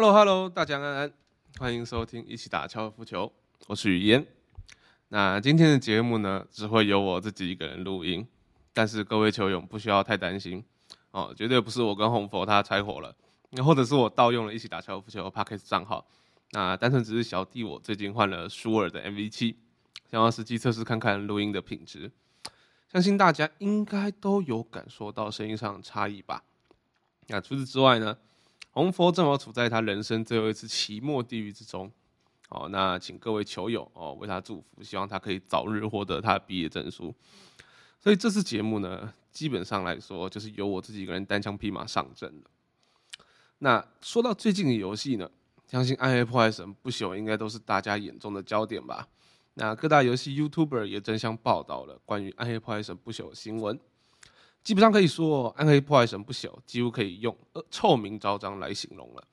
Hello Hello，大家安安，欢迎收听一起打高尔夫球，我是雨嫣。那今天的节目呢，只会由我自己一个人录音，但是各位球友不需要太担心哦，绝对不是我跟红佛他拆火了，那或者是我盗用了一起打高尔夫球 p a c k e t 账号，那单纯只是小弟我最近换了舒尔的 MV 七，想要实际测试看看录音的品质，相信大家应该都有感受到声音上的差异吧。那除此之外呢？红佛正好处在他人生最后一次期末地狱之中，哦，那请各位球友哦为他祝福，希望他可以早日获得他的毕业证书。所以这次节目呢，基本上来说就是由我自己一个人单枪匹马上阵了。那说到最近的游戏呢，相信《暗黑破坏神不朽》应该都是大家眼中的焦点吧？那各大游戏 YouTuber 也争相报道了关于《暗黑破坏神不朽》的新闻。基本上可以说，《暗黑破坏神不朽》几乎可以用“呃臭名昭彰”来形容了。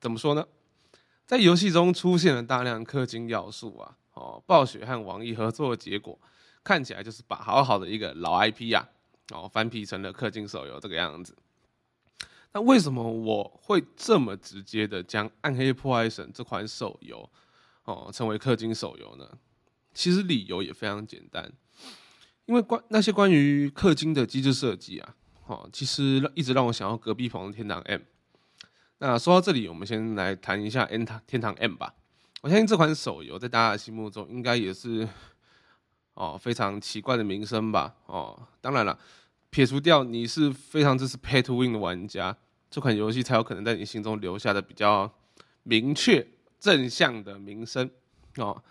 怎么说呢？在游戏中出现了大量氪金要素啊，哦，暴雪和网易合作的结果，看起来就是把好好的一个老 IP 呀，哦，翻皮成了氪金手游这个样子。那为什么我会这么直接的将《暗黑破坏神》这款手游，哦，称为氪金手游呢？其实理由也非常简单。因为关那些关于氪金的机制设计啊，哦，其实一直让我想要隔壁房的天堂 M。那说到这里，我们先来谈一下 N 堂天堂 M 吧。我相信这款手游在大家的心目中应该也是哦非常奇怪的名声吧。哦，当然了，撇除掉你是非常支持 Pay to Win 的玩家，这款游戏才有可能在你心中留下的比较明确正向的名声。哦，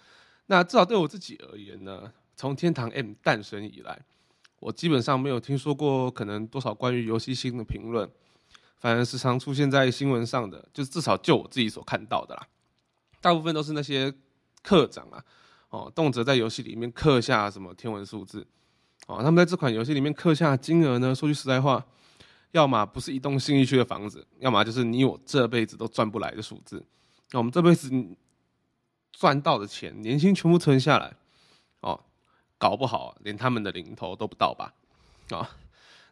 那至少对我自己而言呢？从天堂 M 诞生以来，我基本上没有听说过可能多少关于游戏性的评论，反而时常出现在新闻上的，就至少就我自己所看到的啦，大部分都是那些课长啊，哦，动辄在游戏里面刻下什么天文数字，哦，他们在这款游戏里面刻下金额呢，说句实在话，要么不是一栋新一区的房子，要么就是你我这辈子都赚不来的数字，那我们这辈子赚到的钱，年薪全部存下来，搞不好连他们的零头都不到吧？啊，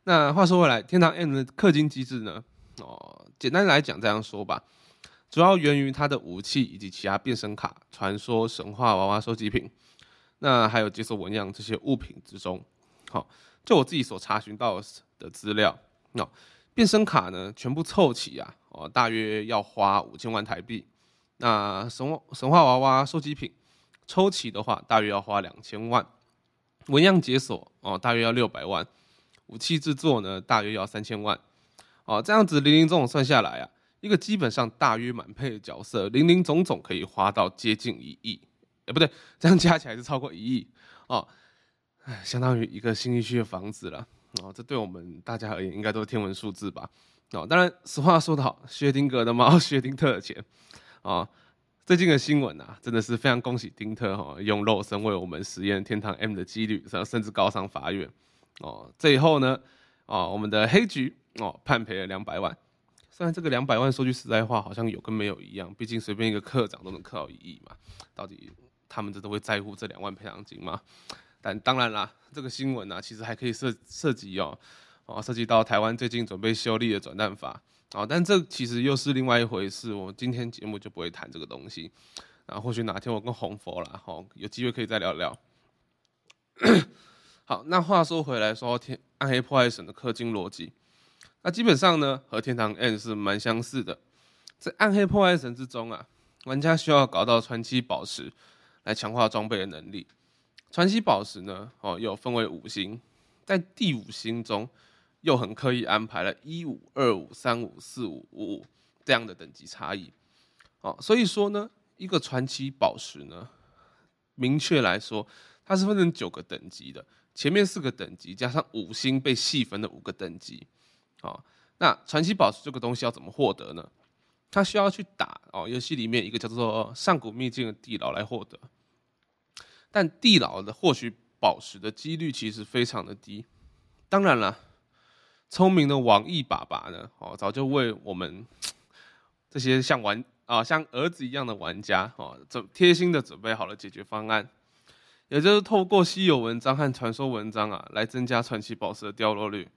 那话说回来，天堂 M 的氪金机制呢？哦，简单来讲这样说吧，主要源于它的武器以及其他变身卡、传说、神话娃娃收集品，那还有解锁纹样这些物品之中。好，就我自己所查询到的资料，那变身卡呢，全部凑齐啊，哦，大约要花五千万台币。那神神话娃娃收集品抽齐的话，大约要花两千万。纹样解锁哦，大约要六百万；武器制作呢，大约要三千万。哦，这样子零零总总算下来啊，一个基本上大约满配的角色，零零总总可以花到接近一亿。哎，不对，这样加起来是超过一亿哦。哎，相当于一个新一区的房子了。哦，这对我们大家而言，应该都是天文数字吧？哦，当然，实话说得好，薛定谔的猫，薛定特的钱啊。最近的新闻啊，真的是非常恭喜丁特哈，用肉身为我们实验天堂 M 的几率，甚至告上法院哦。最后呢，哦，我们的黑局哦判赔了两百万。虽然这个两百万说句实在话，好像有跟没有一样，毕竟随便一个科长都能克到一亿嘛。到底他们真的会在乎这两万赔偿金吗？但当然啦，这个新闻呢，其实还可以涉涉及哦哦，涉及到台湾最近准备修例的转蛋法。哦，但这其实又是另外一回事。我今天节目就不会谈这个东西。啊，或许哪天我跟红佛啦，好有机会可以再聊聊。好，那话说回来，说天暗黑破坏神的氪金逻辑，那基本上呢和天堂 N 是蛮相似的。在暗黑破坏神之中啊，玩家需要搞到传奇宝石来强化装备的能力。传奇宝石呢，哦，又分为五星，在第五星中。又很刻意安排了一五二五三五四五五五这样的等级差异，哦，所以说呢，一个传奇宝石呢，明确来说，它是分成九个等级的，前面四个等级加上五星被细分的五个等级，哦，那传奇宝石这个东西要怎么获得呢？它需要去打哦，游戏里面一个叫做上古秘境的地牢来获得，但地牢的获取宝石的几率其实非常的低，当然了。聪明的网易爸爸呢？哦，早就为我们 这些像玩啊像儿子一样的玩家哦，准贴心的准备好了解决方案，也就是透过稀有文章和传说文章啊，来增加传奇宝石的掉落率。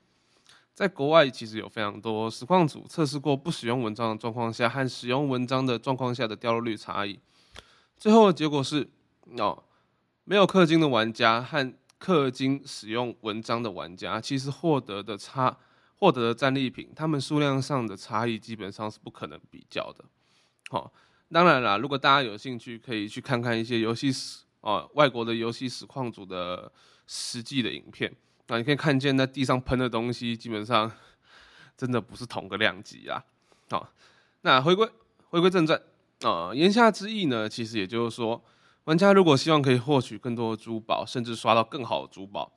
在国外其实有非常多实况组测试过不使用文章的状况下和使用文章的状况下的掉落率差异，最后的结果是，哦，没有氪金的玩家和氪金使用文章的玩家，其实获得的差获得的战利品，他们数量上的差异基本上是不可能比较的。好，当然啦，如果大家有兴趣，可以去看看一些游戏实哦外国的游戏实况组的实际的影片。那你可以看见，在地上喷的东西，基本上 真的不是同个量级啊。好，那回归回归正传啊，言下之意呢，其实也就是说，玩家如果希望可以获取更多的珠宝，甚至刷到更好的珠宝，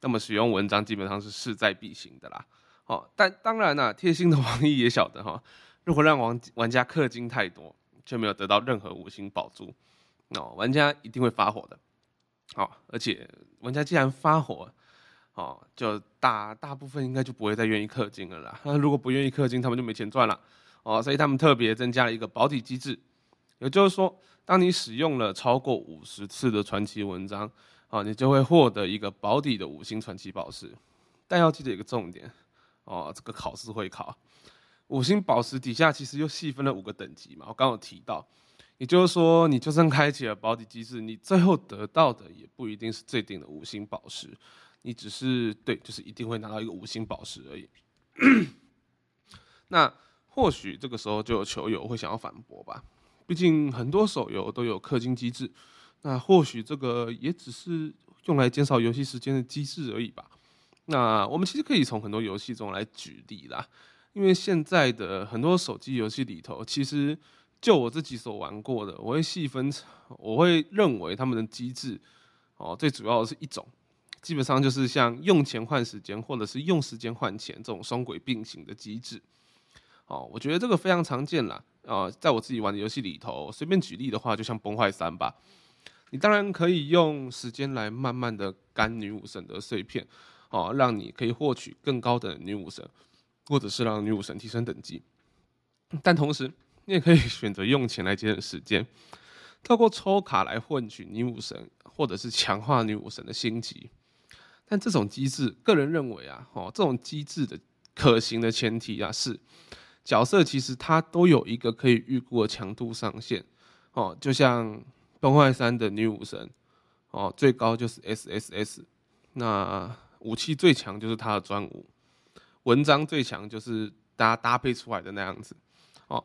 那么使用文章基本上是势在必行的啦。好，但当然啦，贴心的网易也晓得哈，如果让玩玩家氪金太多，却没有得到任何五星宝珠，那玩家一定会发火的。好，而且玩家既然发火，哦，就大大部分应该就不会再愿意氪金了啦。那如果不愿意氪金，他们就没钱赚了。哦，所以他们特别增加了一个保底机制，也就是说，当你使用了超过五十次的传奇文章，啊，你就会获得一个保底的五星传奇宝石。但要记得一个重点，哦，这个考试会考，五星宝石底下其实又细分了五个等级嘛。我刚有提到，也就是说，你就算开启了保底机制，你最后得到的也不一定是最顶的五星宝石。你只是对，就是一定会拿到一个五星宝石而已。那或许这个时候就有球友会想要反驳吧，毕竟很多手游都有氪金机制，那或许这个也只是用来减少游戏时间的机制而已吧。那我们其实可以从很多游戏中来举例啦，因为现在的很多手机游戏里头，其实就我自己所玩过的，我会细分，我会认为他们的机制哦，最主要的是一种。基本上就是像用钱换时间，或者是用时间换钱这种双轨并行的机制。哦，我觉得这个非常常见啦。啊，在我自己玩的游戏里头，随便举例的话，就像崩坏三吧。你当然可以用时间来慢慢的干女武神的碎片，哦，让你可以获取更高的女武神，或者是让女武神提升等级。但同时，你也可以选择用钱来节省时间，透过抽卡来换取女武神，或者是强化女武神的星级。但这种机制，个人认为啊，哦，这种机制的可行的前提啊，是角色其实它都有一个可以预估的强度上限，哦，就像崩坏三的女武神，哦，最高就是 SSS，那武器最强就是它的专武，文章最强就是搭搭配出来的那样子，哦，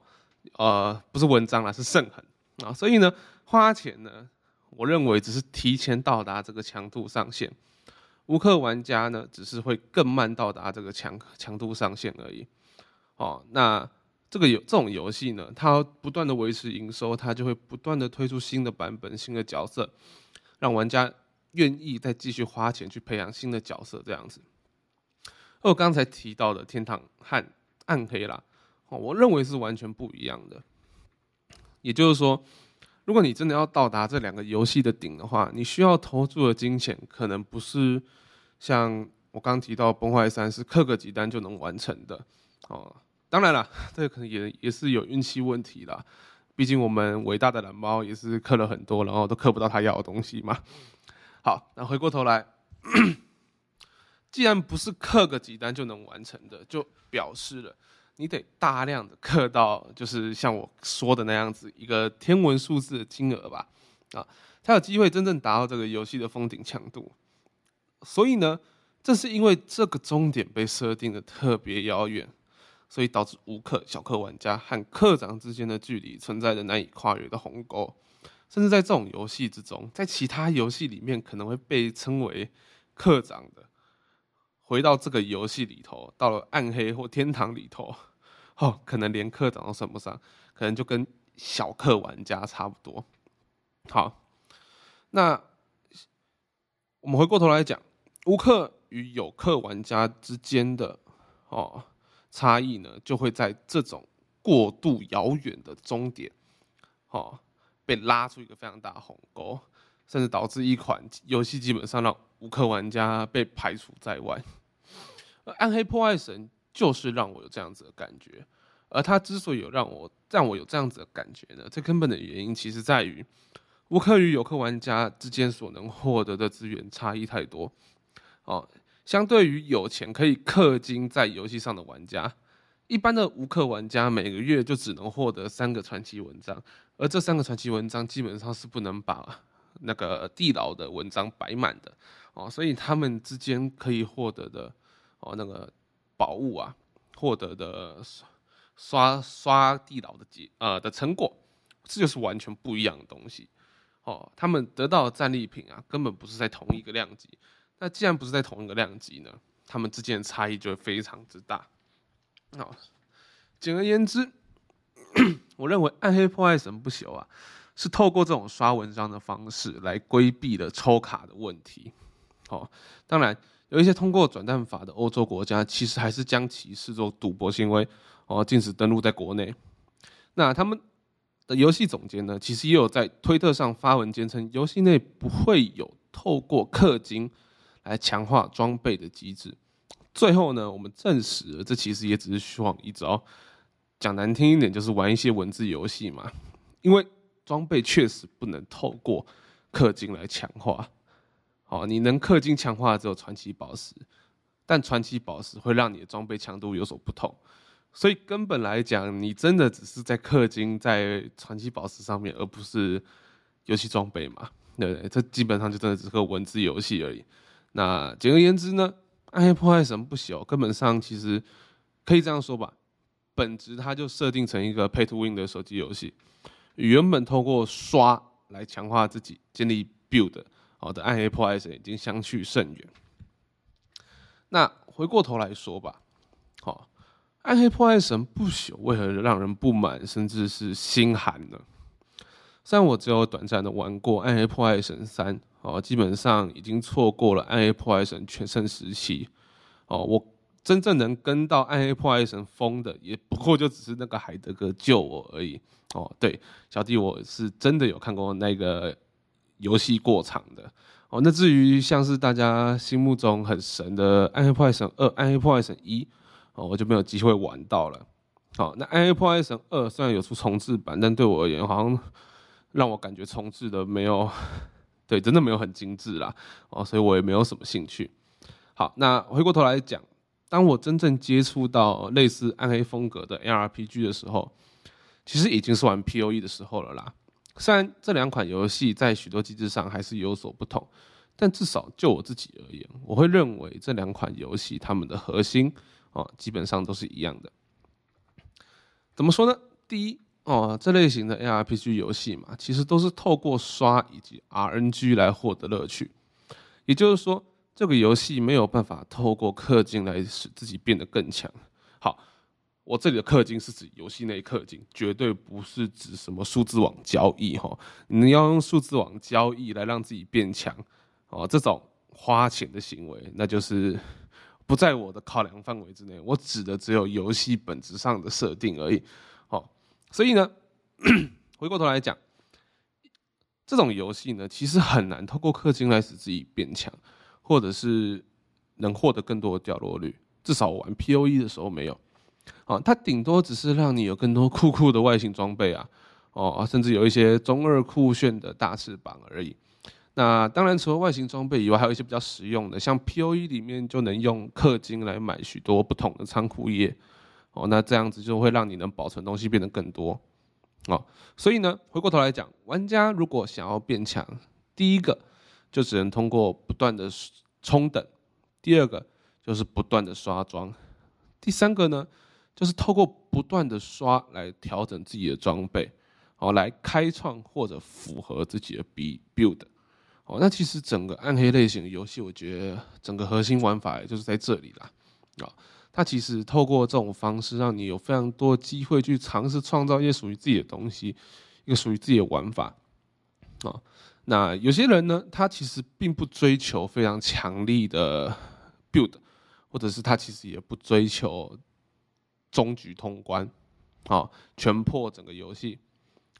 呃，不是文章啦，是圣痕啊，所以呢，花钱呢，我认为只是提前到达这个强度上限。无氪玩家呢，只是会更慢到达这个强强度上限而已。哦，那这个游这种游戏呢，它不断的维持营收，它就会不断的推出新的版本、新的角色，让玩家愿意再继续花钱去培养新的角色这样子。而我刚才提到的天堂和暗黑啦，哦，我认为是完全不一样的。也就是说。如果你真的要到达这两个游戏的顶的话，你需要投注的金钱可能不是像我刚提到《崩坏三》是氪个几单就能完成的哦。当然了，这可能也也是有运气问题啦。毕竟我们伟大的蓝猫也是氪了很多，然后都氪不到他要的东西嘛。好，那回过头来，既然不是氪个几单就能完成的，就表示了。你得大量的氪到，就是像我说的那样子一个天文数字的金额吧，啊，才有机会真正达到这个游戏的封顶强度。所以呢，正是因为这个终点被设定的特别遥远，所以导致无氪小氪玩家和课长之间的距离存在着难以跨越的鸿沟。甚至在这种游戏之中，在其他游戏里面可能会被称为课长的。回到这个游戏里头，到了暗黑或天堂里头，哦，可能连课长都算不上，可能就跟小氪玩家差不多。好，那我们回过头来讲，无氪与有氪玩家之间的哦差异呢，就会在这种过度遥远的终点，哦，被拉出一个非常大的鸿沟，甚至导致一款游戏基本上让。无氪玩家被排除在外，而 暗黑破坏神就是让我有这样子的感觉。而它之所以有让我让我有这样子的感觉呢，最根本的原因其实在于无氪与有氪玩家之间所能获得的资源差异太多。哦，相对于有钱可以氪金在游戏上的玩家，一般的无氪玩家每个月就只能获得三个传奇文章，而这三个传奇文章基本上是不能把那个地牢的文章摆满的哦，所以他们之间可以获得的哦那个宝物啊，获得的刷刷地牢的结呃的成果，这就是完全不一样的东西哦，他们得到的战利品啊，根本不是在同一个量级。那既然不是在同一个量级呢，他们之间的差异就会非常之大。好，简而言之，我认为暗黑破坏神不朽啊，是透过这种刷文章的方式来规避了抽卡的问题。好，当然有一些通过转蛋法的欧洲国家，其实还是将其视作赌博行为，哦，禁止登录在国内。那他们的游戏总监呢，其实也有在推特上发文坚称，游戏内不会有透过氪金。来强化装备的机制，最后呢，我们证实了这其实也只是虚晃一招。讲难听一点，就是玩一些文字游戏嘛。因为装备确实不能透过氪金来强化。好，你能氪金强化只有传奇宝石，但传奇宝石会让你的装备强度有所不同。所以根本来讲，你真的只是在氪金在传奇宝石上面，而不是游戏装备嘛？对不对？这基本上就真的只是个文字游戏而已。那简而言之呢，暗黑破坏神不朽，根本上其实可以这样说吧，本质它就设定成一个 pay to win 的手机游戏，原本透过刷来强化自己、建立 build 好的暗黑破坏神已经相去甚远。那回过头来说吧，好，暗黑破坏神不朽为何让人不满，甚至是心寒呢？虽然我只有短暂的玩过暗黑破坏神三。哦，基本上已经错过了暗黑破坏神全盛时期。哦，我真正能跟到暗黑破坏神疯的，也不过就只是那个海德哥救我而已。哦，对，小弟我是真的有看过那个游戏过场的。哦，那至于像是大家心目中很神的暗黑破坏神二、暗黑破坏神一，哦，我就没有机会玩到了。好，那暗黑破坏神二虽然有出重置版，但对我而言，好像让我感觉重置的没有。对，真的没有很精致啦，哦，所以我也没有什么兴趣。好，那回过头来讲，当我真正接触到类似暗黑风格的 ARPG 的时候，其实已经是玩 POE 的时候了啦。虽然这两款游戏在许多机制上还是有所不同，但至少就我自己而言，我会认为这两款游戏它们的核心哦，基本上都是一样的。怎么说呢？第一。哦，这类型的 ARPG 游戏嘛，其实都是透过刷以及 RNG 来获得乐趣。也就是说，这个游戏没有办法透过氪金来使自己变得更强。好，我这里的氪金是指游戏内氪金，绝对不是指什么数字网交易哈。你要用数字网交易来让自己变强，哦，这种花钱的行为，那就是不在我的考量范围之内。我指的只有游戏本质上的设定而已。所以呢，回过头来讲，这种游戏呢，其实很难透过氪金来使自己变强，或者是能获得更多的掉落率。至少我玩 P O E 的时候没有。啊，它顶多只是让你有更多酷酷的外形装备啊，哦，甚至有一些中二酷炫的大翅膀而已。那当然，除了外形装备以外，还有一些比较实用的，像 P O E 里面就能用氪金来买许多不同的仓库页。哦，那这样子就会让你能保存东西变得更多，哦，所以呢，回过头来讲，玩家如果想要变强，第一个就只能通过不断的冲等，第二个就是不断的刷装，第三个呢，就是透过不断的刷来调整自己的装备，哦，来开创或者符合自己的 b build，哦，那其实整个暗黑类型的游戏，我觉得整个核心玩法就是在这里啦，啊。它其实透过这种方式，让你有非常多机会去尝试创造一些属于自己的东西，一个属于自己的玩法啊。那有些人呢，他其实并不追求非常强力的 build，或者是他其实也不追求终局通关，啊，全破整个游戏，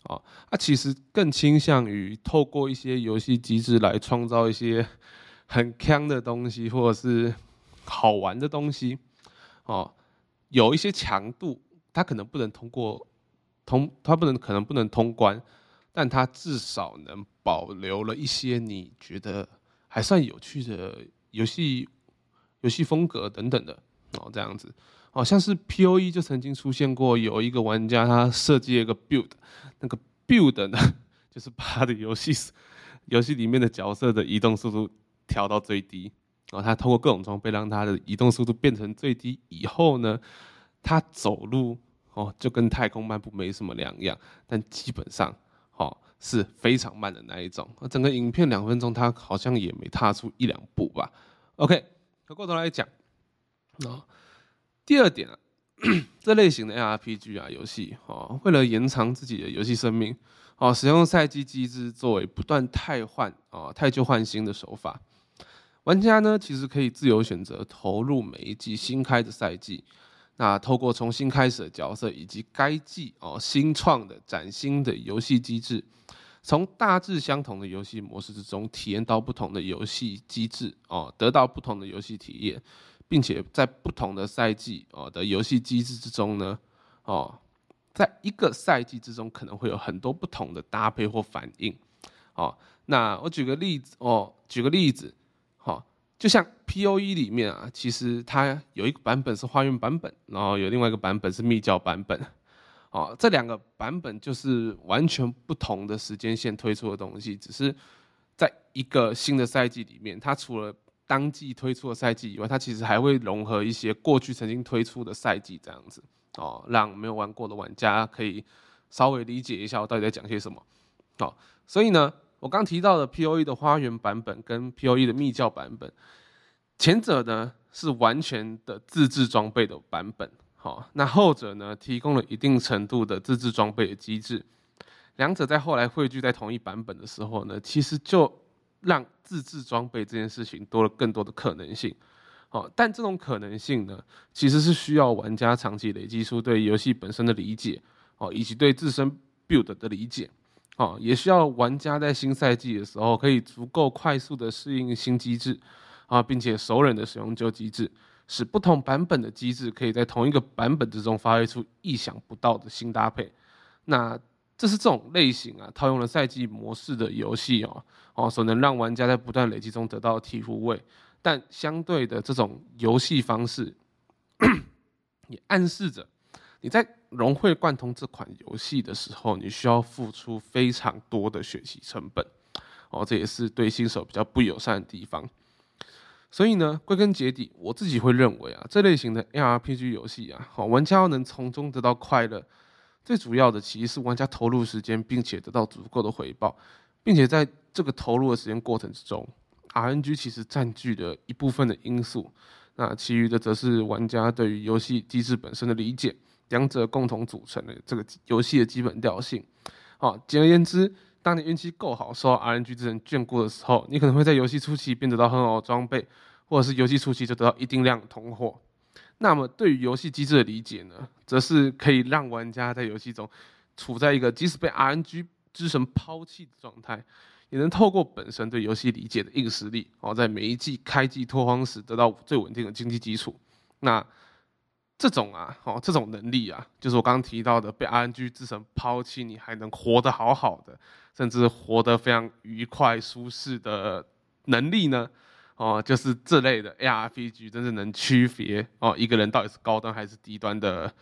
啊，他其实更倾向于透过一些游戏机制来创造一些很强的东西，或者是好玩的东西。哦，有一些强度，它可能不能通过通，它不能可能不能通关，但它至少能保留了一些你觉得还算有趣的游戏游戏风格等等的哦，这样子，好像是 P O E 就曾经出现过有一个玩家他设计了一个 build，那个 build 呢，就是把他的游戏 游戏里面的角色的移动速度调到最低，然后他通过各种装备让他的移动速度变成最低以后呢，他走路哦就跟太空漫步没什么两样，但基本上哦是非常慢的那一种，整个影片两分钟他好像也没踏出一两步吧。OK，回过头来讲，啊，第二点啊，这类型的 ARPG 啊游戏，哦，为了延长自己的游戏生命，哦，使用赛季机制作为不断汰换啊、汰旧换新的手法，玩家呢其实可以自由选择投入每一季新开的赛季，那透过重新开始的角色以及该季哦新创的崭新的游戏机制。从大致相同的游戏模式之中，体验到不同的游戏机制哦，得到不同的游戏体验，并且在不同的赛季哦的游戏机制之中呢，哦，在一个赛季之中可能会有很多不同的搭配或反应，哦，那我举个例子哦，举个例子，就像 P O E 里面啊，其实它有一个版本是花园版本，然后有另外一个版本是密教版本。哦，这两个版本就是完全不同的时间线推出的东西，只是在一个新的赛季里面，它除了当季推出的赛季以外，它其实还会融合一些过去曾经推出的赛季这样子，哦，让没有玩过的玩家可以稍微理解一下我到底在讲些什么。好，所以呢，我刚提到的 P.O.E 的花园版本跟 P.O.E 的密教版本，前者呢是完全的自制装备的版本。好，那后者呢，提供了一定程度的自制装备的机制，两者在后来汇聚在同一版本的时候呢，其实就让自制装备这件事情多了更多的可能性。好，但这种可能性呢，其实是需要玩家长期累积出对游戏本身的理解，哦，以及对自身 build 的理解，哦，也需要玩家在新赛季的时候可以足够快速的适应新机制，啊，并且熟稔的使用旧机制。使不同版本的机制可以在同一个版本之中发挥出意想不到的新搭配，那这是这种类型啊，套用了赛季模式的游戏哦哦，所能让玩家在不断累积中得到体悟味。但相对的，这种游戏方式 也暗示着你在融会贯通这款游戏的时候，你需要付出非常多的学习成本。哦，这也是对新手比较不友善的地方。所以呢，归根结底，我自己会认为啊，这类型的 ARPG 游戏啊，好玩家要能从中得到快乐，最主要的其实是玩家投入时间，并且得到足够的回报，并且在这个投入的时间过程之中，RNG 其实占据了一部分的因素，那其余的则是玩家对于游戏机制本身的理解，两者共同组成的这个游戏的基本调性。好，简而言之。当你运气够好，受到 RNG 之人眷顾的时候，你可能会在游戏初期便得到很好的装备，或者是游戏初期就得到一定量的通货。那么对于游戏机制的理解呢，则是可以让玩家在游戏中处在一个即使被 RNG 之神抛弃的状态，也能透过本身对游戏理解的硬实力，哦，在每一季开季拓荒时得到最稳定的经济基础。那这种啊，哦，这种能力啊，就是我刚刚提到的被 RNG 之神抛弃，你还能活得好好的，甚至活得非常愉快舒适的能力呢，哦，就是这类的 ARPG 真正能区别哦一个人到底是高端还是低端的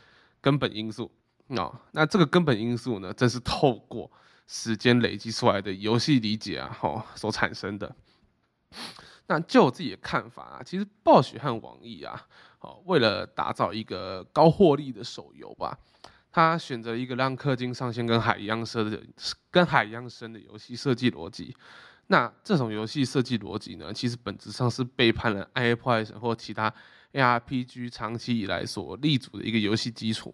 根本因素。哦，那这个根本因素呢，正是透过时间累积出来的游戏理解啊，哦所产生的。那就我自己的看法啊，其实暴雪和网易啊，哦，为了打造一个高获利的手游吧，他选择一个让氪金上限跟海一样深的、跟海一样深的游戏设计逻辑。那这种游戏设计逻辑呢，其实本质上是背叛了 AI-Pod 或其他 ARPG 长期以来所立足的一个游戏基础。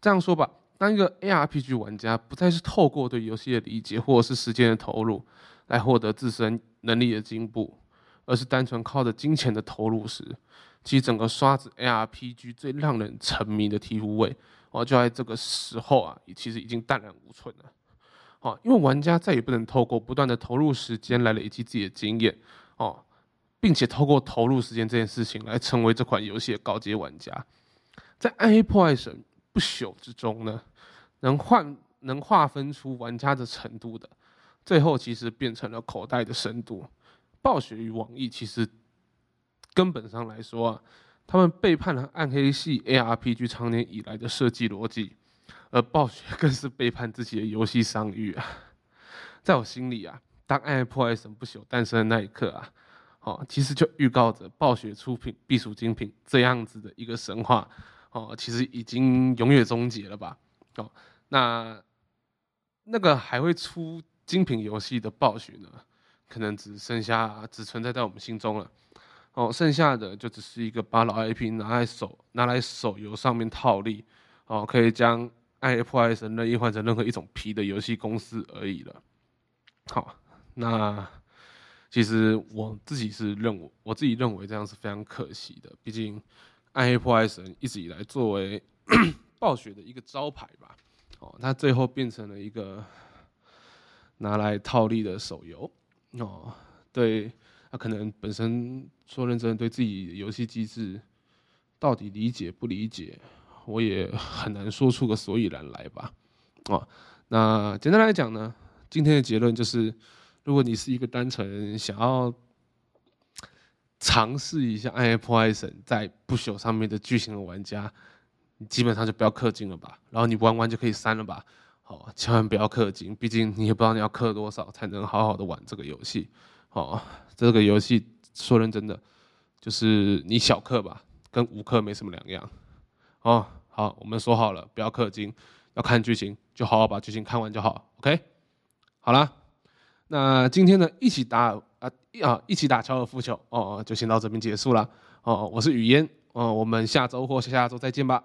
这样说吧，当一个 ARPG 玩家不再是透过对游戏的理解或者是时间的投入来获得自身。能力的进步，而是单纯靠着金钱的投入时，其实整个刷子 ARPG 最让人沉迷的醍醐味哦，就在这个时候啊，其实已经淡然无存了。哦，因为玩家再也不能透过不断的投入时间来累积自己的经验哦，并且透过投入时间这件事情来成为这款游戏的高阶玩家，在暗黑破坏神不朽之中呢，能换能划分出玩家的程度的。最后其实变成了口袋的深度。暴雪与网易其实根本上来说啊，他们背叛了暗黑系 ARPG 长年以来的设计逻辑，而暴雪更是背叛自己的游戏商誉啊。在我心里啊，当《暗黑破坏神不朽》诞生的那一刻啊，哦，其实就预告着暴雪出品必属精品这样子的一个神话，哦，其实已经永远终结了吧？哦，那那个还会出精品游戏的暴雪呢，可能只剩下只存在在我们心中了。哦，剩下的就只是一个把老 IP 拿来手拿来手游上面套利，哦，可以将《暗黑破坏神》任意换成任何一种皮的游戏公司而已了。好，那其实我自己是认为，我自己认为这样是非常可惜的。毕竟《暗黑破坏神》一直以来作为 暴雪的一个招牌吧，哦，它最后变成了一个拿来套利的手游。哦，对，他可能本身说认真对自己游戏机制到底理解不理解，我也很难说出个所以然来吧。哦，那简单来讲呢？今天的结论就是，如果你是一个单纯想要尝试一下《暗黑破坏神》在不朽上面的剧情的玩家，你基本上就不要氪金了吧。然后你玩完就可以删了吧。好，千万不要氪金，毕竟你也不知道你要氪多少才能好好的玩这个游戏。哦，这个游戏说认真的，就是你小氪吧，跟无氪没什么两样。哦，好，我们说好了，不要氪金，要看剧情，就好好把剧情看完就好。OK。好了，那今天呢，一起打啊啊，一起打高尔夫球哦，就先到这边结束了哦。我是雨嫣哦，我们下周或下下周再见吧。